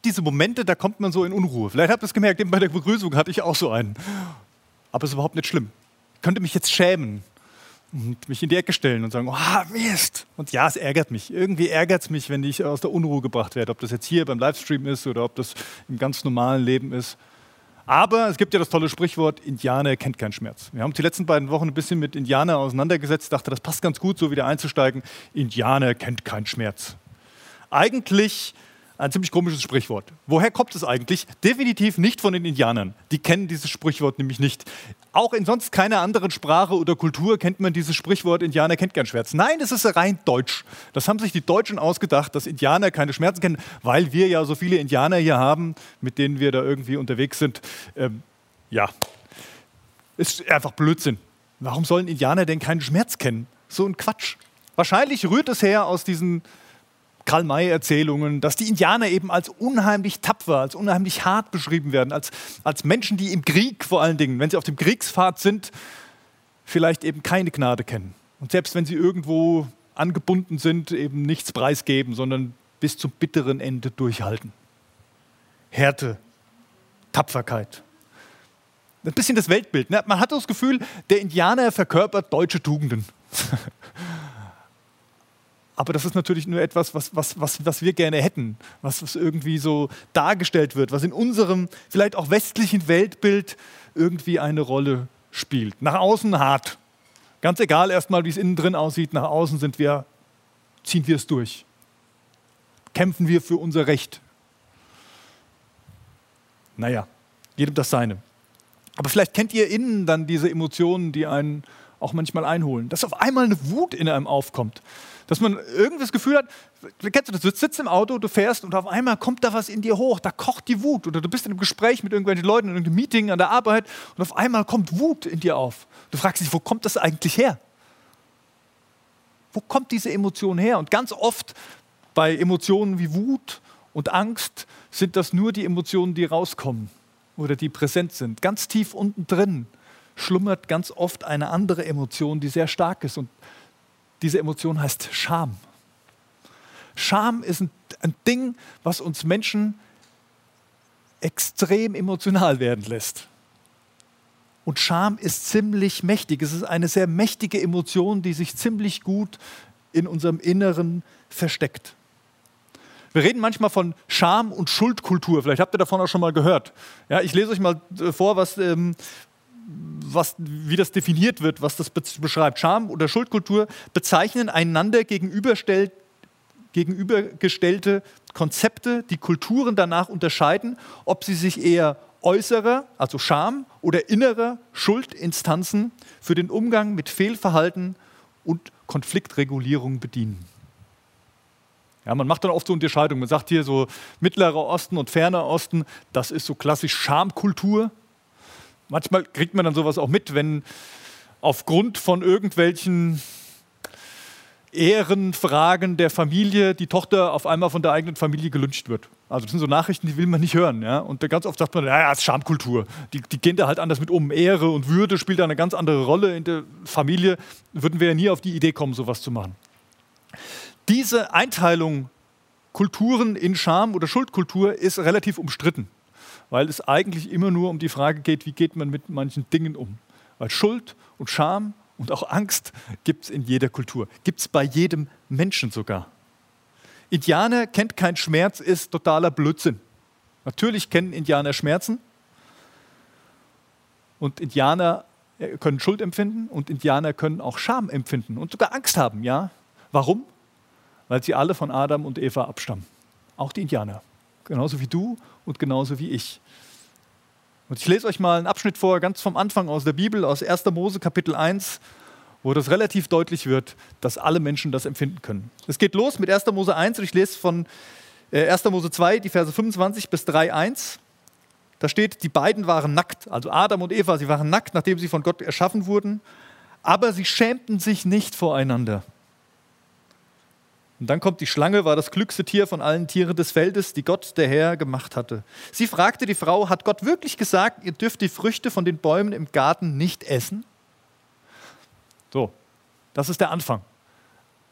gibt diese Momente, da kommt man so in Unruhe. Vielleicht habt ihr es gemerkt, eben bei der Begrüßung hatte ich auch so einen. Aber es ist überhaupt nicht schlimm. Ich könnte mich jetzt schämen und mich in die Ecke stellen und sagen, oh, Mist. Und ja, es ärgert mich. Irgendwie ärgert es mich, wenn ich aus der Unruhe gebracht werde. Ob das jetzt hier beim Livestream ist oder ob das im ganz normalen Leben ist. Aber es gibt ja das tolle Sprichwort, Indianer kennt keinen Schmerz. Wir haben uns die letzten beiden Wochen ein bisschen mit Indianer auseinandergesetzt, dachte, das passt ganz gut, so wieder einzusteigen. Indianer kennt keinen Schmerz. Eigentlich ein ziemlich komisches Sprichwort. Woher kommt es eigentlich? Definitiv nicht von den Indianern. Die kennen dieses Sprichwort nämlich nicht. Auch in sonst keiner anderen Sprache oder Kultur kennt man dieses Sprichwort, Indianer kennt keinen Schmerz. Nein, es ist rein deutsch. Das haben sich die Deutschen ausgedacht, dass Indianer keine Schmerzen kennen, weil wir ja so viele Indianer hier haben, mit denen wir da irgendwie unterwegs sind. Ähm, ja, ist einfach Blödsinn. Warum sollen Indianer denn keinen Schmerz kennen? So ein Quatsch. Wahrscheinlich rührt es her aus diesen Karl-May-Erzählungen, dass die Indianer eben als unheimlich tapfer, als unheimlich hart beschrieben werden, als, als Menschen, die im Krieg vor allen Dingen, wenn sie auf dem Kriegspfad sind, vielleicht eben keine Gnade kennen. Und selbst wenn sie irgendwo angebunden sind, eben nichts preisgeben, sondern bis zum bitteren Ende durchhalten. Härte, Tapferkeit. Ein bisschen das Weltbild. Ne? Man hat das Gefühl, der Indianer verkörpert deutsche Tugenden. Aber das ist natürlich nur etwas, was, was, was, was wir gerne hätten, was, was irgendwie so dargestellt wird, was in unserem vielleicht auch westlichen Weltbild irgendwie eine Rolle spielt. Nach außen hart. Ganz egal erstmal, wie es innen drin aussieht, nach außen sind wir, ziehen wir es durch. Kämpfen wir für unser Recht. Naja, jedem das seine. Aber vielleicht kennt ihr innen dann diese Emotionen, die einen auch manchmal einholen. Dass auf einmal eine Wut in einem aufkommt dass man irgendwie das Gefühl hat, kennst du das, du sitzt im Auto, du fährst und auf einmal kommt da was in dir hoch, da kocht die Wut oder du bist in einem Gespräch mit irgendwelchen Leuten, in einem Meeting an der Arbeit und auf einmal kommt Wut in dir auf. Du fragst dich, wo kommt das eigentlich her? Wo kommt diese Emotion her? Und ganz oft bei Emotionen wie Wut und Angst sind das nur die Emotionen, die rauskommen oder die präsent sind. Ganz tief unten drin schlummert ganz oft eine andere Emotion, die sehr stark ist und diese Emotion heißt Scham. Scham ist ein, ein Ding, was uns Menschen extrem emotional werden lässt. Und Scham ist ziemlich mächtig. Es ist eine sehr mächtige Emotion, die sich ziemlich gut in unserem Inneren versteckt. Wir reden manchmal von Scham und Schuldkultur. Vielleicht habt ihr davon auch schon mal gehört. Ja, ich lese euch mal äh, vor, was, ähm, was, wie das definiert wird, was das beschreibt. Scham oder Schuldkultur bezeichnen einander gegenübergestellte Konzepte, die Kulturen danach unterscheiden, ob sie sich eher äußerer, also Scham, oder innerer Schuldinstanzen für den Umgang mit Fehlverhalten und Konfliktregulierung bedienen. Ja, man macht dann oft so Unterscheidungen. Man sagt hier so Mittlerer Osten und Ferner Osten, das ist so klassisch Schamkultur manchmal kriegt man dann sowas auch mit, wenn aufgrund von irgendwelchen Ehrenfragen der Familie die Tochter auf einmal von der eigenen Familie gelünscht wird. Also das sind so Nachrichten, die will man nicht hören. Ja? Und ganz oft sagt man, ja, ja, ist Schamkultur. Die, die gehen da halt anders mit um. Ehre und Würde spielt da eine ganz andere Rolle in der Familie. Würden wir ja nie auf die Idee kommen, sowas zu machen. Diese Einteilung Kulturen in Scham- oder Schuldkultur ist relativ umstritten weil es eigentlich immer nur um die Frage geht, wie geht man mit manchen Dingen um. Weil Schuld und Scham und auch Angst gibt es in jeder Kultur, gibt es bei jedem Menschen sogar. Indianer kennt keinen Schmerz, ist totaler Blödsinn. Natürlich kennen Indianer Schmerzen und Indianer äh, können Schuld empfinden und Indianer können auch Scham empfinden und sogar Angst haben, ja. Warum? Weil sie alle von Adam und Eva abstammen. Auch die Indianer genauso wie du und genauso wie ich. Und ich lese euch mal einen Abschnitt vor, ganz vom Anfang aus der Bibel, aus 1. Mose Kapitel 1, wo das relativ deutlich wird, dass alle Menschen das empfinden können. Es geht los mit 1. Mose 1 und ich lese von 1. Äh, Mose 2, die Verse 25 bis 3, 1. Da steht, die beiden waren nackt, also Adam und Eva, sie waren nackt, nachdem sie von Gott erschaffen wurden, aber sie schämten sich nicht voreinander. Und dann kommt die Schlange, war das klügste Tier von allen Tieren des Feldes, die Gott, der Herr, gemacht hatte. Sie fragte die Frau, hat Gott wirklich gesagt, ihr dürft die Früchte von den Bäumen im Garten nicht essen? So, das ist der Anfang.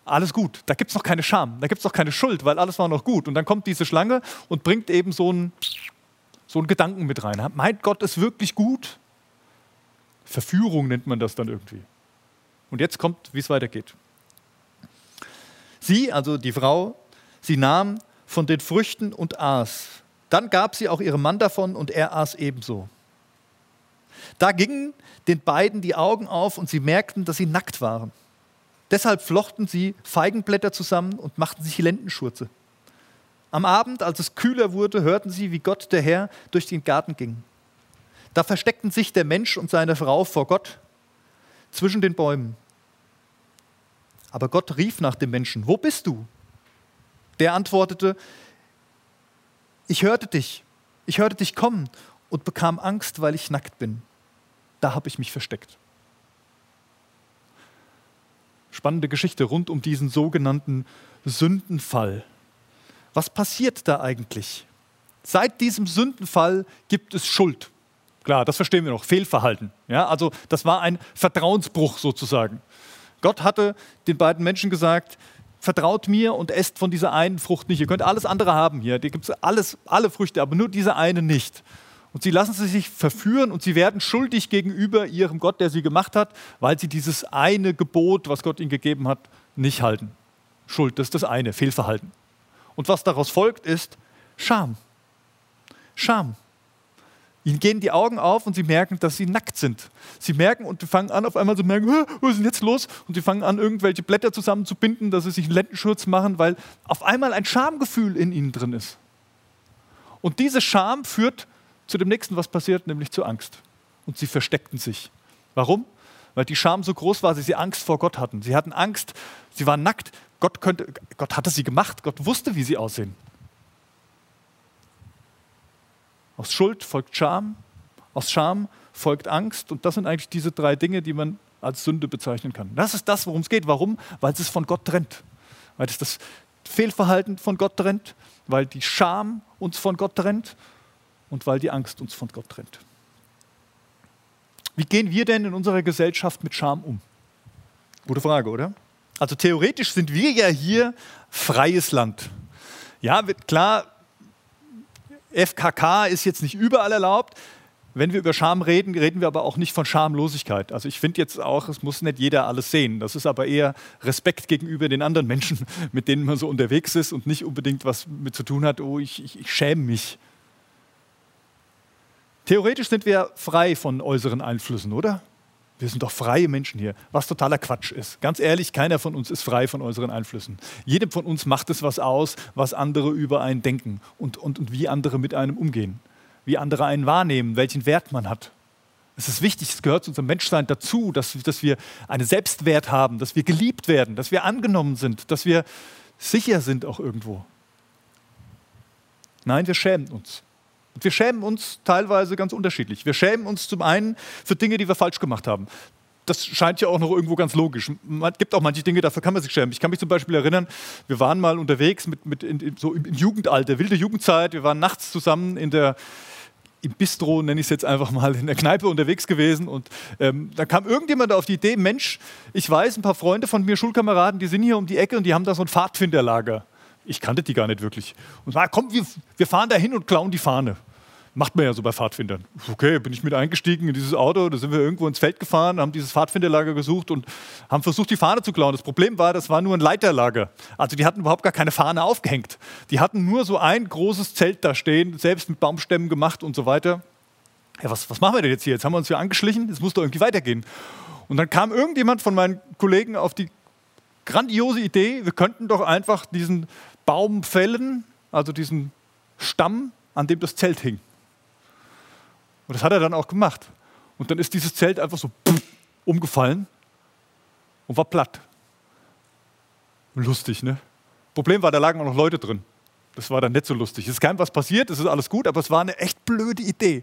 alles gut. Da gibt es noch keine Scham, da gibt es noch keine Schuld, weil alles war noch gut. Und dann kommt diese Schlange und bringt eben so einen, so einen Gedanken mit rein. Meint Gott es wirklich gut? Verführung nennt man das dann irgendwie. Und jetzt kommt, wie es weitergeht. Sie, also die Frau, sie nahm von den Früchten und aß. Dann gab sie auch ihrem Mann davon und er aß ebenso. Da gingen den beiden die Augen auf und sie merkten, dass sie nackt waren. Deshalb flochten sie Feigenblätter zusammen und machten sich Lendenschurze. Am Abend, als es kühler wurde, hörten sie, wie Gott der Herr durch den Garten ging. Da versteckten sich der Mensch und seine Frau vor Gott zwischen den Bäumen. Aber Gott rief nach dem Menschen, wo bist du? Der antwortete, ich hörte dich, ich hörte dich kommen und bekam Angst, weil ich nackt bin. Da habe ich mich versteckt. Spannende Geschichte rund um diesen sogenannten Sündenfall. Was passiert da eigentlich? Seit diesem Sündenfall gibt es Schuld. Klar, das verstehen wir noch. Fehlverhalten. Ja, also das war ein Vertrauensbruch sozusagen. Gott hatte den beiden Menschen gesagt, vertraut mir und esst von dieser einen Frucht nicht. Ihr könnt alles andere haben hier. Hier gibt es alle Früchte, aber nur diese eine nicht. Und sie lassen sich verführen und sie werden schuldig gegenüber ihrem Gott, der sie gemacht hat, weil sie dieses eine Gebot, was Gott ihnen gegeben hat, nicht halten. Schuld, das ist das eine, Fehlverhalten. Und was daraus folgt, ist Scham. Scham. Ihnen gehen die Augen auf und sie merken, dass sie nackt sind. Sie merken und fangen an, auf einmal zu merken, was ist denn jetzt los? Und sie fangen an, irgendwelche Blätter zusammenzubinden, dass sie sich einen Lendenschurz machen, weil auf einmal ein Schamgefühl in ihnen drin ist. Und diese Scham führt zu dem nächsten, was passiert, nämlich zu Angst. Und sie versteckten sich. Warum? Weil die Scham so groß war, dass sie Angst vor Gott hatten. Sie hatten Angst, sie waren nackt. Gott, könnte, Gott hatte sie gemacht, Gott wusste, wie sie aussehen. Aus Schuld folgt Scham, aus Scham folgt Angst und das sind eigentlich diese drei Dinge, die man als Sünde bezeichnen kann. Das ist das, worum es geht. Warum? Weil es von Gott trennt. Weil es das Fehlverhalten von Gott trennt, weil die Scham uns von Gott trennt und weil die Angst uns von Gott trennt. Wie gehen wir denn in unserer Gesellschaft mit Scham um? Gute Frage, oder? Also theoretisch sind wir ja hier freies Land. Ja, klar, FKK ist jetzt nicht überall erlaubt. Wenn wir über Scham reden, reden wir aber auch nicht von Schamlosigkeit. Also ich finde jetzt auch, es muss nicht jeder alles sehen. Das ist aber eher Respekt gegenüber den anderen Menschen, mit denen man so unterwegs ist und nicht unbedingt was mit zu tun hat, oh, ich, ich, ich schäme mich. Theoretisch sind wir frei von äußeren Einflüssen, oder? Wir sind doch freie Menschen hier, was totaler Quatsch ist. Ganz ehrlich, keiner von uns ist frei von äußeren Einflüssen. Jedem von uns macht es was aus, was andere über einen denken und, und, und wie andere mit einem umgehen, wie andere einen wahrnehmen, welchen Wert man hat. Es ist wichtig, es gehört zu unserem Menschsein dazu, dass, dass wir einen Selbstwert haben, dass wir geliebt werden, dass wir angenommen sind, dass wir sicher sind auch irgendwo. Nein, wir schämen uns. Und wir schämen uns teilweise ganz unterschiedlich. Wir schämen uns zum einen für Dinge, die wir falsch gemacht haben. Das scheint ja auch noch irgendwo ganz logisch. Es gibt auch manche Dinge, dafür kann man sich schämen. Ich kann mich zum Beispiel erinnern, wir waren mal unterwegs mit, mit in, so im Jugendalter, wilde Jugendzeit. Wir waren nachts zusammen in der, im Bistro, nenne ich es jetzt einfach mal, in der Kneipe unterwegs gewesen. Und ähm, da kam irgendjemand auf die Idee: Mensch, ich weiß, ein paar Freunde von mir, Schulkameraden, die sind hier um die Ecke und die haben da so ein Pfadfinderlager. Ich kannte die gar nicht wirklich. Und war, komm, wir, wir fahren da hin und klauen die Fahne. Macht man ja so bei Pfadfindern. Okay, bin ich mit eingestiegen in dieses Auto, da sind wir irgendwo ins Feld gefahren, haben dieses Pfadfinderlager gesucht und haben versucht, die Fahne zu klauen. Das Problem war, das war nur ein Leiterlager. Also die hatten überhaupt gar keine Fahne aufgehängt. Die hatten nur so ein großes Zelt da stehen, selbst mit Baumstämmen gemacht und so weiter. Ja, was, was machen wir denn jetzt hier? Jetzt haben wir uns hier angeschlichen, es muss doch irgendwie weitergehen. Und dann kam irgendjemand von meinen Kollegen auf die grandiose Idee, wir könnten doch einfach diesen Baum fällen, also diesen Stamm, an dem das Zelt hing. Und das hat er dann auch gemacht. Und dann ist dieses Zelt einfach so umgefallen und war platt. Lustig, ne? Problem war, da lagen auch noch Leute drin. Das war dann nicht so lustig. Es ist keinem was passiert, es ist alles gut, aber es war eine echt blöde Idee.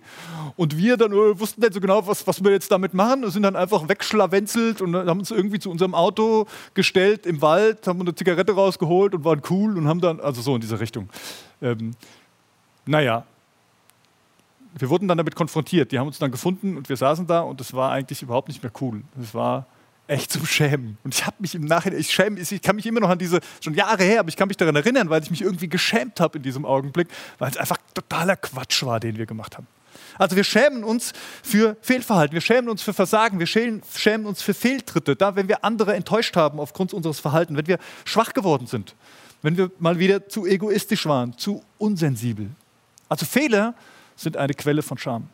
Und wir dann äh, wussten nicht so genau, was, was wir jetzt damit machen und sind dann einfach wegschlawenzelt und haben uns irgendwie zu unserem Auto gestellt im Wald, haben eine Zigarette rausgeholt und waren cool und haben dann, also so in diese Richtung. Ähm, naja, wir wurden dann damit konfrontiert. Die haben uns dann gefunden und wir saßen da und es war eigentlich überhaupt nicht mehr cool. Es war echt zum Schämen. Und ich habe mich im Nachhinein, ich schäme, ich kann mich immer noch an diese, schon Jahre her, aber ich kann mich daran erinnern, weil ich mich irgendwie geschämt habe in diesem Augenblick, weil es einfach totaler Quatsch war, den wir gemacht haben. Also wir schämen uns für Fehlverhalten, wir schämen uns für Versagen, wir schämen uns für Fehltritte, da wenn wir andere enttäuscht haben aufgrund unseres Verhaltens, wenn wir schwach geworden sind, wenn wir mal wieder zu egoistisch waren, zu unsensibel. Also Fehler sind eine Quelle von Scham.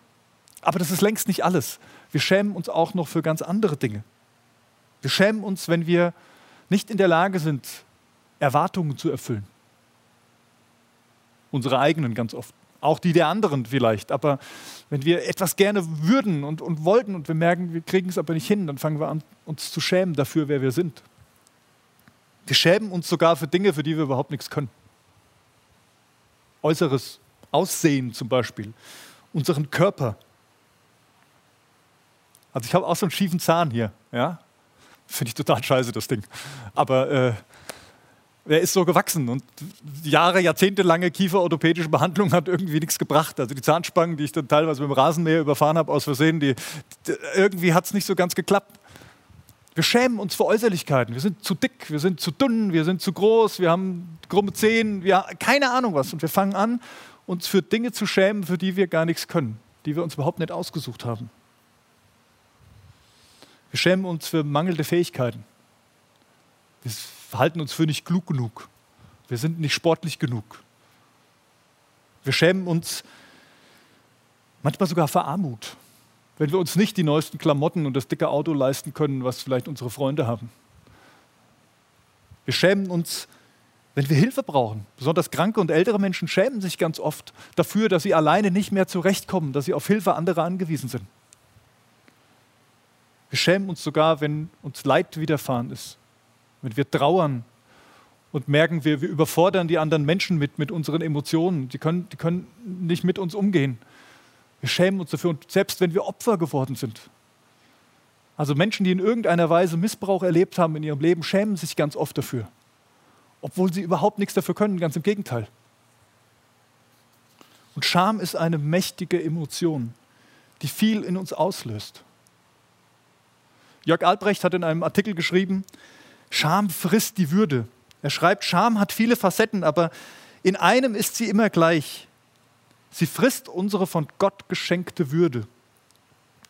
Aber das ist längst nicht alles. Wir schämen uns auch noch für ganz andere Dinge. Wir schämen uns, wenn wir nicht in der Lage sind, Erwartungen zu erfüllen. Unsere eigenen ganz oft. Auch die der anderen vielleicht. Aber wenn wir etwas gerne würden und, und wollten und wir merken, wir kriegen es aber nicht hin, dann fangen wir an, uns zu schämen dafür, wer wir sind. Wir schämen uns sogar für Dinge, für die wir überhaupt nichts können. Äußeres Aussehen zum Beispiel, unseren Körper. Also ich habe auch so einen schiefen Zahn hier. Ja? Finde ich total scheiße, das Ding. Aber äh, er ist so gewachsen und Jahre, jahrzehntelange kieferorthopädische Behandlung hat irgendwie nichts gebracht. Also die Zahnspangen, die ich dann teilweise mit dem Rasenmäher überfahren habe, aus Versehen, die, die irgendwie hat es nicht so ganz geklappt. Wir schämen uns für Äußerlichkeiten. Wir sind zu dick, wir sind zu dünn, wir sind zu groß, wir haben krumme Zehen, wir keine Ahnung was. Und wir fangen an, uns für Dinge zu schämen, für die wir gar nichts können, die wir uns überhaupt nicht ausgesucht haben. Wir schämen uns für mangelnde Fähigkeiten. Wir halten uns für nicht klug genug. Wir sind nicht sportlich genug. Wir schämen uns manchmal sogar für Armut, wenn wir uns nicht die neuesten Klamotten und das dicke Auto leisten können, was vielleicht unsere Freunde haben. Wir schämen uns, wenn wir Hilfe brauchen. Besonders kranke und ältere Menschen schämen sich ganz oft dafür, dass sie alleine nicht mehr zurechtkommen, dass sie auf Hilfe anderer angewiesen sind. Wir schämen uns sogar, wenn uns Leid widerfahren ist, wenn wir trauern und merken, wir, wir überfordern die anderen Menschen mit, mit unseren Emotionen. Die können, die können nicht mit uns umgehen. Wir schämen uns dafür, und selbst wenn wir Opfer geworden sind. Also Menschen, die in irgendeiner Weise Missbrauch erlebt haben in ihrem Leben, schämen sich ganz oft dafür. Obwohl sie überhaupt nichts dafür können, ganz im Gegenteil. Und Scham ist eine mächtige Emotion, die viel in uns auslöst. Jörg Albrecht hat in einem Artikel geschrieben, Scham frisst die Würde. Er schreibt, Scham hat viele Facetten, aber in einem ist sie immer gleich. Sie frisst unsere von Gott geschenkte Würde.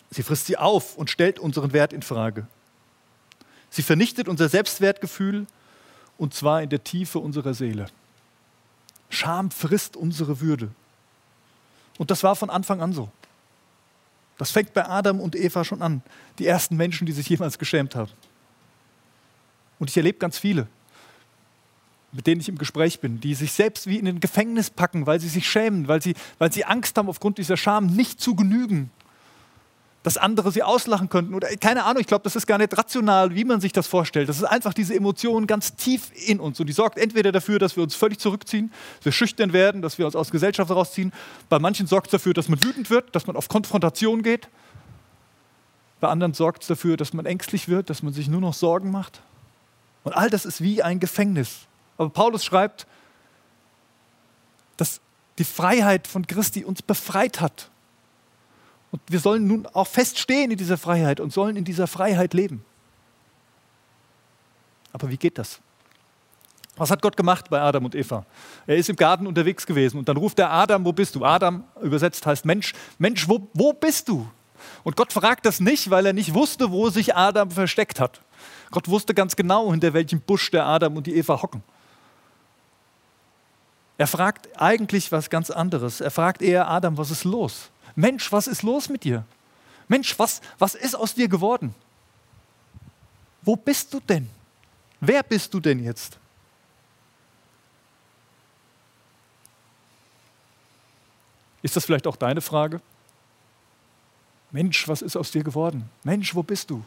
Sie frisst sie auf und stellt unseren Wert in Frage. Sie vernichtet unser Selbstwertgefühl und zwar in der Tiefe unserer Seele. Scham frisst unsere Würde. Und das war von Anfang an so. Das fängt bei Adam und Eva schon an. Die ersten Menschen, die sich jemals geschämt haben. Und ich erlebe ganz viele, mit denen ich im Gespräch bin, die sich selbst wie in ein Gefängnis packen, weil sie sich schämen, weil sie, weil sie Angst haben, aufgrund dieser Scham nicht zu genügen, dass andere sie auslachen könnten. Oder keine Ahnung, ich glaube, das ist gar nicht rational, wie man sich das vorstellt. Das ist einfach diese Emotion ganz tief in uns. Und die sorgt entweder dafür, dass wir uns völlig zurückziehen, dass wir schüchtern werden, dass wir uns aus Gesellschaft herausziehen. Bei manchen sorgt es dafür, dass man wütend wird, dass man auf Konfrontation geht. Bei anderen sorgt es dafür, dass man ängstlich wird, dass man sich nur noch Sorgen macht. Und all das ist wie ein Gefängnis. Aber Paulus schreibt, dass die Freiheit von Christi uns befreit hat und wir sollen nun auch feststehen in dieser Freiheit und sollen in dieser Freiheit leben. Aber wie geht das? Was hat Gott gemacht bei Adam und Eva? Er ist im Garten unterwegs gewesen und dann ruft er Adam, wo bist du? Adam übersetzt heißt Mensch, Mensch, wo, wo bist du? Und Gott fragt das nicht, weil er nicht wusste, wo sich Adam versteckt hat. Gott wusste ganz genau, hinter welchem Busch der Adam und die Eva hocken. Er fragt eigentlich was ganz anderes. Er fragt eher Adam, was ist los? Mensch, was ist los mit dir? Mensch, was, was ist aus dir geworden? Wo bist du denn? Wer bist du denn jetzt? Ist das vielleicht auch deine Frage? Mensch, was ist aus dir geworden? Mensch, wo bist du?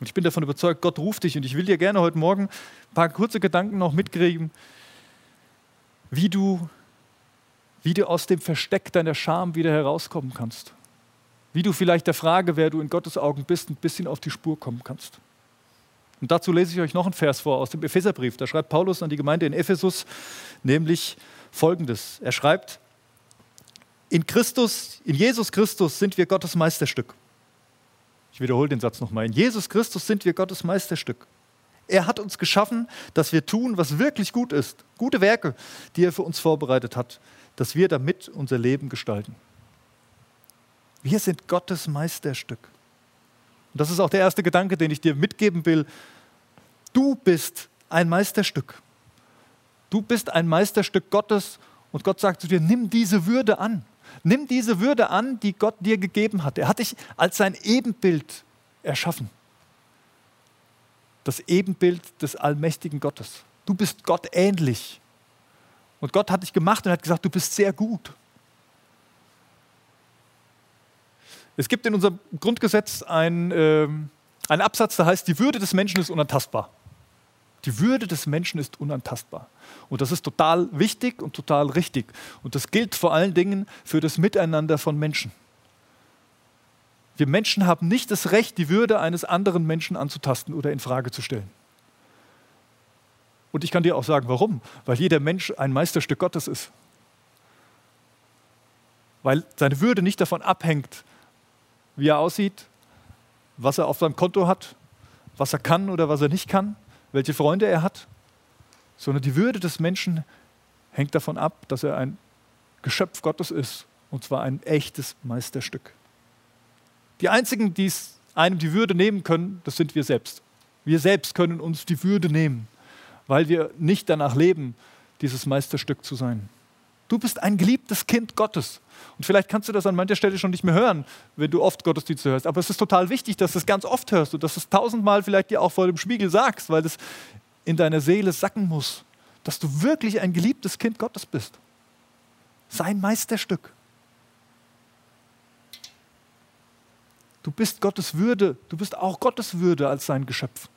Und ich bin davon überzeugt, Gott ruft dich und ich will dir gerne heute Morgen ein paar kurze Gedanken noch mitkriegen, wie du wie du aus dem Versteck deiner Scham wieder herauskommen kannst. Wie du vielleicht der Frage, wer du in Gottes Augen bist, ein bisschen auf die Spur kommen kannst. Und dazu lese ich euch noch einen Vers vor aus dem Epheserbrief. Da schreibt Paulus an die Gemeinde in Ephesus nämlich folgendes. Er schreibt, in Christus, in Jesus Christus sind wir Gottes Meisterstück. Ich wiederhole den Satz nochmal. In Jesus Christus sind wir Gottes Meisterstück. Er hat uns geschaffen, dass wir tun, was wirklich gut ist. Gute Werke, die er für uns vorbereitet hat, dass wir damit unser Leben gestalten. Wir sind Gottes Meisterstück. Und das ist auch der erste Gedanke, den ich dir mitgeben will. Du bist ein Meisterstück. Du bist ein Meisterstück Gottes und Gott sagt zu dir, nimm diese Würde an. Nimm diese Würde an, die Gott dir gegeben hat. Er hat dich als sein Ebenbild erschaffen das Ebenbild des allmächtigen Gottes. Du bist Gott ähnlich. Und Gott hat dich gemacht und hat gesagt, du bist sehr gut. Es gibt in unserem Grundgesetz einen, äh, einen Absatz, der heißt, die Würde des Menschen ist unantastbar. Die Würde des Menschen ist unantastbar. Und das ist total wichtig und total richtig. Und das gilt vor allen Dingen für das Miteinander von Menschen. Wir Menschen haben nicht das Recht, die Würde eines anderen Menschen anzutasten oder in Frage zu stellen. Und ich kann dir auch sagen, warum? Weil jeder Mensch ein Meisterstück Gottes ist. Weil seine Würde nicht davon abhängt, wie er aussieht, was er auf seinem Konto hat, was er kann oder was er nicht kann, welche Freunde er hat, sondern die Würde des Menschen hängt davon ab, dass er ein Geschöpf Gottes ist, und zwar ein echtes Meisterstück. Die einzigen, die es einem die Würde nehmen können, das sind wir selbst. Wir selbst können uns die Würde nehmen, weil wir nicht danach leben, dieses Meisterstück zu sein. Du bist ein geliebtes Kind Gottes. Und vielleicht kannst du das an mancher Stelle schon nicht mehr hören, wenn du oft Gottesdienste hörst. Aber es ist total wichtig, dass du es ganz oft hörst und dass du es tausendmal vielleicht dir auch vor dem Spiegel sagst, weil es in deiner Seele sacken muss, dass du wirklich ein geliebtes Kind Gottes bist. Sein Meisterstück. Du bist Gottes Würde, du bist auch Gottes Würde als sein Geschöpf.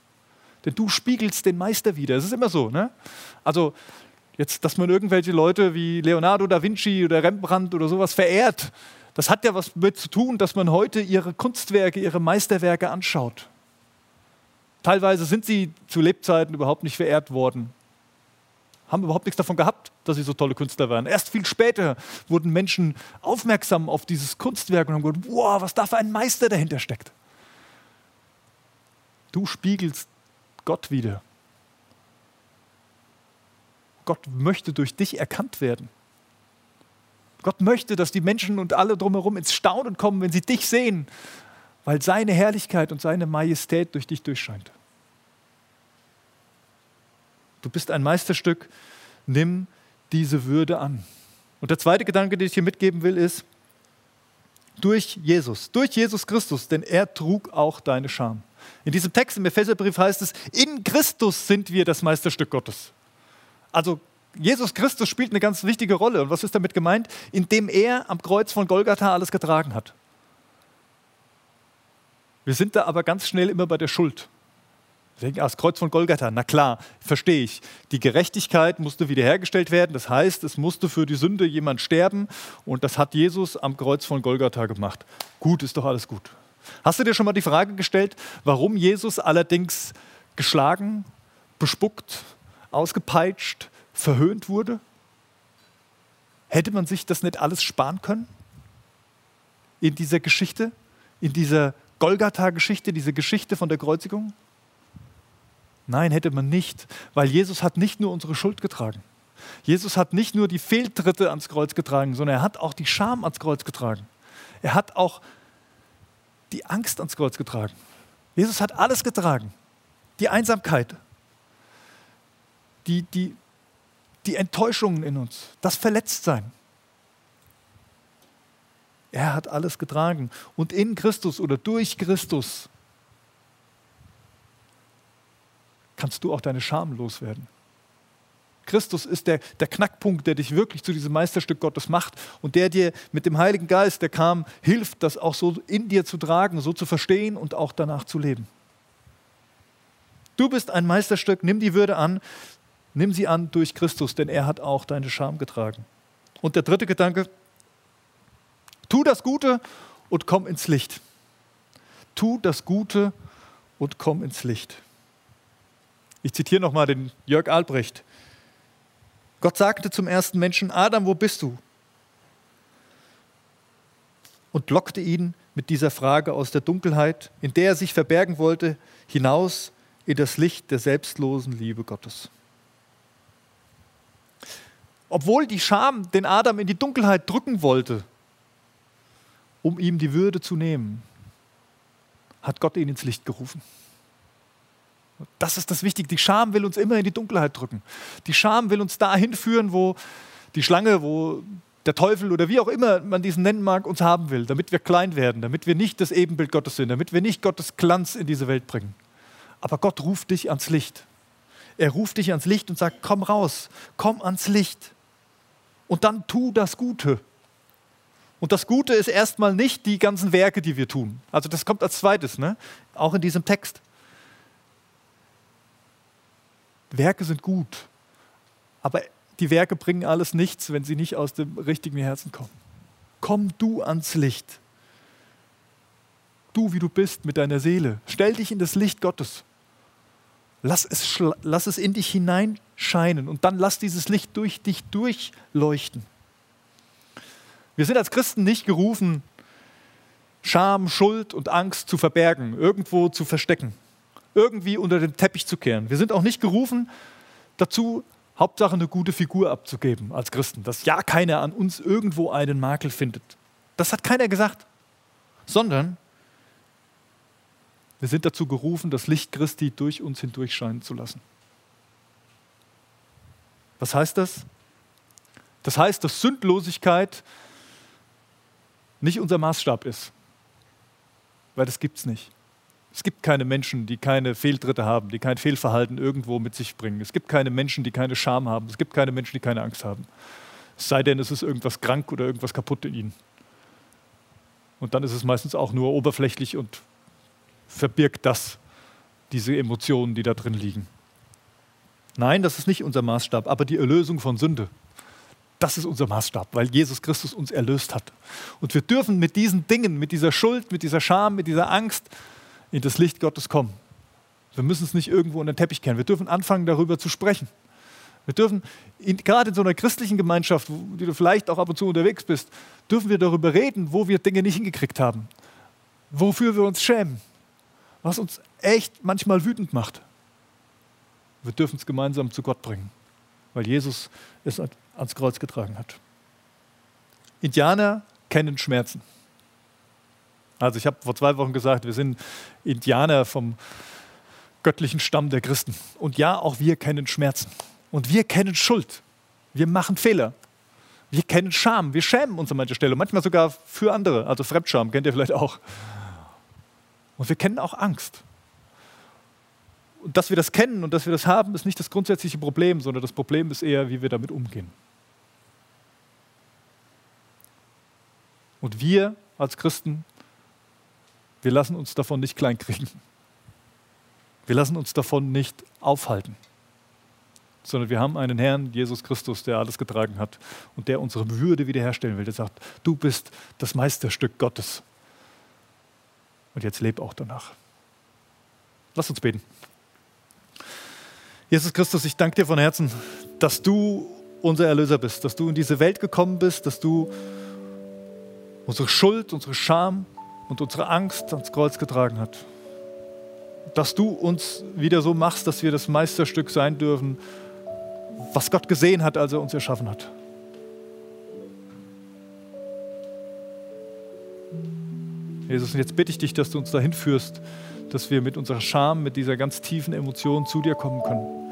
Denn du spiegelst den Meister wieder. Es ist immer so. Ne? Also, jetzt, dass man irgendwelche Leute wie Leonardo da Vinci oder Rembrandt oder sowas verehrt, das hat ja was mit zu tun, dass man heute ihre Kunstwerke, ihre Meisterwerke anschaut. Teilweise sind sie zu Lebzeiten überhaupt nicht verehrt worden haben überhaupt nichts davon gehabt, dass sie so tolle Künstler waren. Erst viel später wurden Menschen aufmerksam auf dieses Kunstwerk und haben gedacht, wow, was da für ein Meister dahinter steckt. Du spiegelst Gott wieder. Gott möchte durch dich erkannt werden. Gott möchte, dass die Menschen und alle drumherum ins Staunen kommen, wenn sie dich sehen, weil seine Herrlichkeit und seine Majestät durch dich durchscheint. Du bist ein Meisterstück, nimm diese Würde an. Und der zweite Gedanke, den ich hier mitgeben will, ist, durch Jesus, durch Jesus Christus, denn er trug auch deine Scham. In diesem Text im Epheserbrief heißt es, in Christus sind wir das Meisterstück Gottes. Also Jesus Christus spielt eine ganz wichtige Rolle. Und was ist damit gemeint? Indem er am Kreuz von Golgatha alles getragen hat. Wir sind da aber ganz schnell immer bei der Schuld. Denken, ah, das Kreuz von Golgatha, na klar, verstehe ich. Die Gerechtigkeit musste wiederhergestellt werden. Das heißt, es musste für die Sünde jemand sterben. Und das hat Jesus am Kreuz von Golgatha gemacht. Gut, ist doch alles gut. Hast du dir schon mal die Frage gestellt, warum Jesus allerdings geschlagen, bespuckt, ausgepeitscht, verhöhnt wurde? Hätte man sich das nicht alles sparen können? In dieser Geschichte, in dieser Golgatha-Geschichte, diese Geschichte von der Kreuzigung? Nein, hätte man nicht, weil Jesus hat nicht nur unsere Schuld getragen. Jesus hat nicht nur die Fehltritte ans Kreuz getragen, sondern er hat auch die Scham ans Kreuz getragen. Er hat auch die Angst ans Kreuz getragen. Jesus hat alles getragen. Die Einsamkeit, die, die, die Enttäuschungen in uns, das Verletztsein. Er hat alles getragen. Und in Christus oder durch Christus kannst du auch deine Scham loswerden. Christus ist der, der Knackpunkt, der dich wirklich zu diesem Meisterstück Gottes macht und der dir mit dem Heiligen Geist, der kam, hilft, das auch so in dir zu tragen, so zu verstehen und auch danach zu leben. Du bist ein Meisterstück, nimm die Würde an, nimm sie an durch Christus, denn er hat auch deine Scham getragen. Und der dritte Gedanke, tu das Gute und komm ins Licht. Tu das Gute und komm ins Licht. Ich zitiere nochmal den Jörg Albrecht. Gott sagte zum ersten Menschen, Adam, wo bist du? Und lockte ihn mit dieser Frage aus der Dunkelheit, in der er sich verbergen wollte, hinaus in das Licht der selbstlosen Liebe Gottes. Obwohl die Scham den Adam in die Dunkelheit drücken wollte, um ihm die Würde zu nehmen, hat Gott ihn ins Licht gerufen. Das ist das Wichtige. Die Scham will uns immer in die Dunkelheit drücken. Die Scham will uns dahin führen, wo die Schlange, wo der Teufel oder wie auch immer man diesen nennen mag, uns haben will, damit wir klein werden, damit wir nicht das Ebenbild Gottes sind, damit wir nicht Gottes Glanz in diese Welt bringen. Aber Gott ruft dich ans Licht. Er ruft dich ans Licht und sagt, komm raus, komm ans Licht. Und dann tu das Gute. Und das Gute ist erstmal nicht die ganzen Werke, die wir tun. Also das kommt als zweites, ne? auch in diesem Text. Werke sind gut, aber die Werke bringen alles nichts, wenn sie nicht aus dem richtigen Herzen kommen. Komm du ans Licht. Du, wie du bist mit deiner Seele. Stell dich in das Licht Gottes. Lass es, lass es in dich hineinscheinen und dann lass dieses Licht durch dich durchleuchten. Wir sind als Christen nicht gerufen, Scham, Schuld und Angst zu verbergen, irgendwo zu verstecken, irgendwie unter den Teppich zu kehren. Wir sind auch nicht gerufen dazu, Hauptsache eine gute Figur abzugeben als Christen, dass ja keiner an uns irgendwo einen Makel findet. Das hat keiner gesagt, sondern wir sind dazu gerufen, das Licht Christi durch uns hindurch scheinen zu lassen. Was heißt das? Das heißt, dass Sündlosigkeit nicht unser Maßstab ist, weil das gibt es nicht. Es gibt keine Menschen, die keine Fehltritte haben, die kein Fehlverhalten irgendwo mit sich bringen. Es gibt keine Menschen, die keine Scham haben. Es gibt keine Menschen, die keine Angst haben. Es sei denn, es ist irgendwas krank oder irgendwas kaputt in ihnen. Und dann ist es meistens auch nur oberflächlich und verbirgt das, diese Emotionen, die da drin liegen. Nein, das ist nicht unser Maßstab, aber die Erlösung von Sünde, das ist unser Maßstab, weil Jesus Christus uns erlöst hat. Und wir dürfen mit diesen Dingen, mit dieser Schuld, mit dieser Scham, mit dieser Angst, in das Licht Gottes kommen. Wir müssen es nicht irgendwo unter den Teppich kehren. Wir dürfen anfangen, darüber zu sprechen. Wir dürfen, in, gerade in so einer christlichen Gemeinschaft, wo du vielleicht auch ab und zu unterwegs bist, dürfen wir darüber reden, wo wir Dinge nicht hingekriegt haben, wofür wir uns schämen, was uns echt manchmal wütend macht. Wir dürfen es gemeinsam zu Gott bringen, weil Jesus es ans Kreuz getragen hat. Indianer kennen Schmerzen. Also ich habe vor zwei Wochen gesagt, wir sind Indianer vom göttlichen Stamm der Christen. Und ja, auch wir kennen Schmerzen. Und wir kennen Schuld. Wir machen Fehler. Wir kennen Scham. Wir schämen uns an mancher Stelle. Manchmal sogar für andere. Also Fremdscham kennt ihr vielleicht auch. Und wir kennen auch Angst. Und dass wir das kennen und dass wir das haben, ist nicht das grundsätzliche Problem, sondern das Problem ist eher, wie wir damit umgehen. Und wir als Christen wir lassen uns davon nicht kleinkriegen. Wir lassen uns davon nicht aufhalten, sondern wir haben einen Herrn, Jesus Christus, der alles getragen hat und der unsere Würde wiederherstellen will. Der sagt, du bist das Meisterstück Gottes. Und jetzt leb auch danach. Lass uns beten. Jesus Christus, ich danke dir von Herzen, dass du unser Erlöser bist, dass du in diese Welt gekommen bist, dass du unsere Schuld, unsere Scham, und unsere Angst ans Kreuz getragen hat. Dass du uns wieder so machst, dass wir das Meisterstück sein dürfen, was Gott gesehen hat, als er uns erschaffen hat. Jesus, und jetzt bitte ich dich, dass du uns dahin führst, dass wir mit unserer Scham, mit dieser ganz tiefen Emotion zu dir kommen können.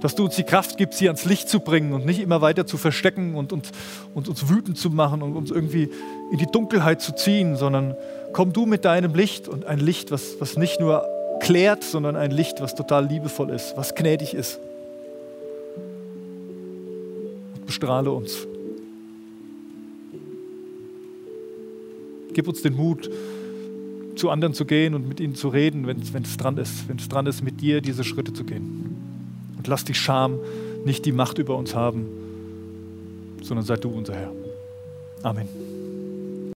Dass du uns die Kraft gibst, sie ans Licht zu bringen und nicht immer weiter zu verstecken und, und, und uns wütend zu machen und uns irgendwie in die Dunkelheit zu ziehen, sondern komm du mit deinem Licht und ein Licht, was, was nicht nur klärt, sondern ein Licht, was total liebevoll ist, was gnädig ist. Und bestrahle uns. Gib uns den Mut, zu anderen zu gehen und mit ihnen zu reden, wenn es dran ist, wenn es dran ist, mit dir diese Schritte zu gehen. Lass die Scham nicht die Macht über uns haben, sondern sei du unser Herr. Amen.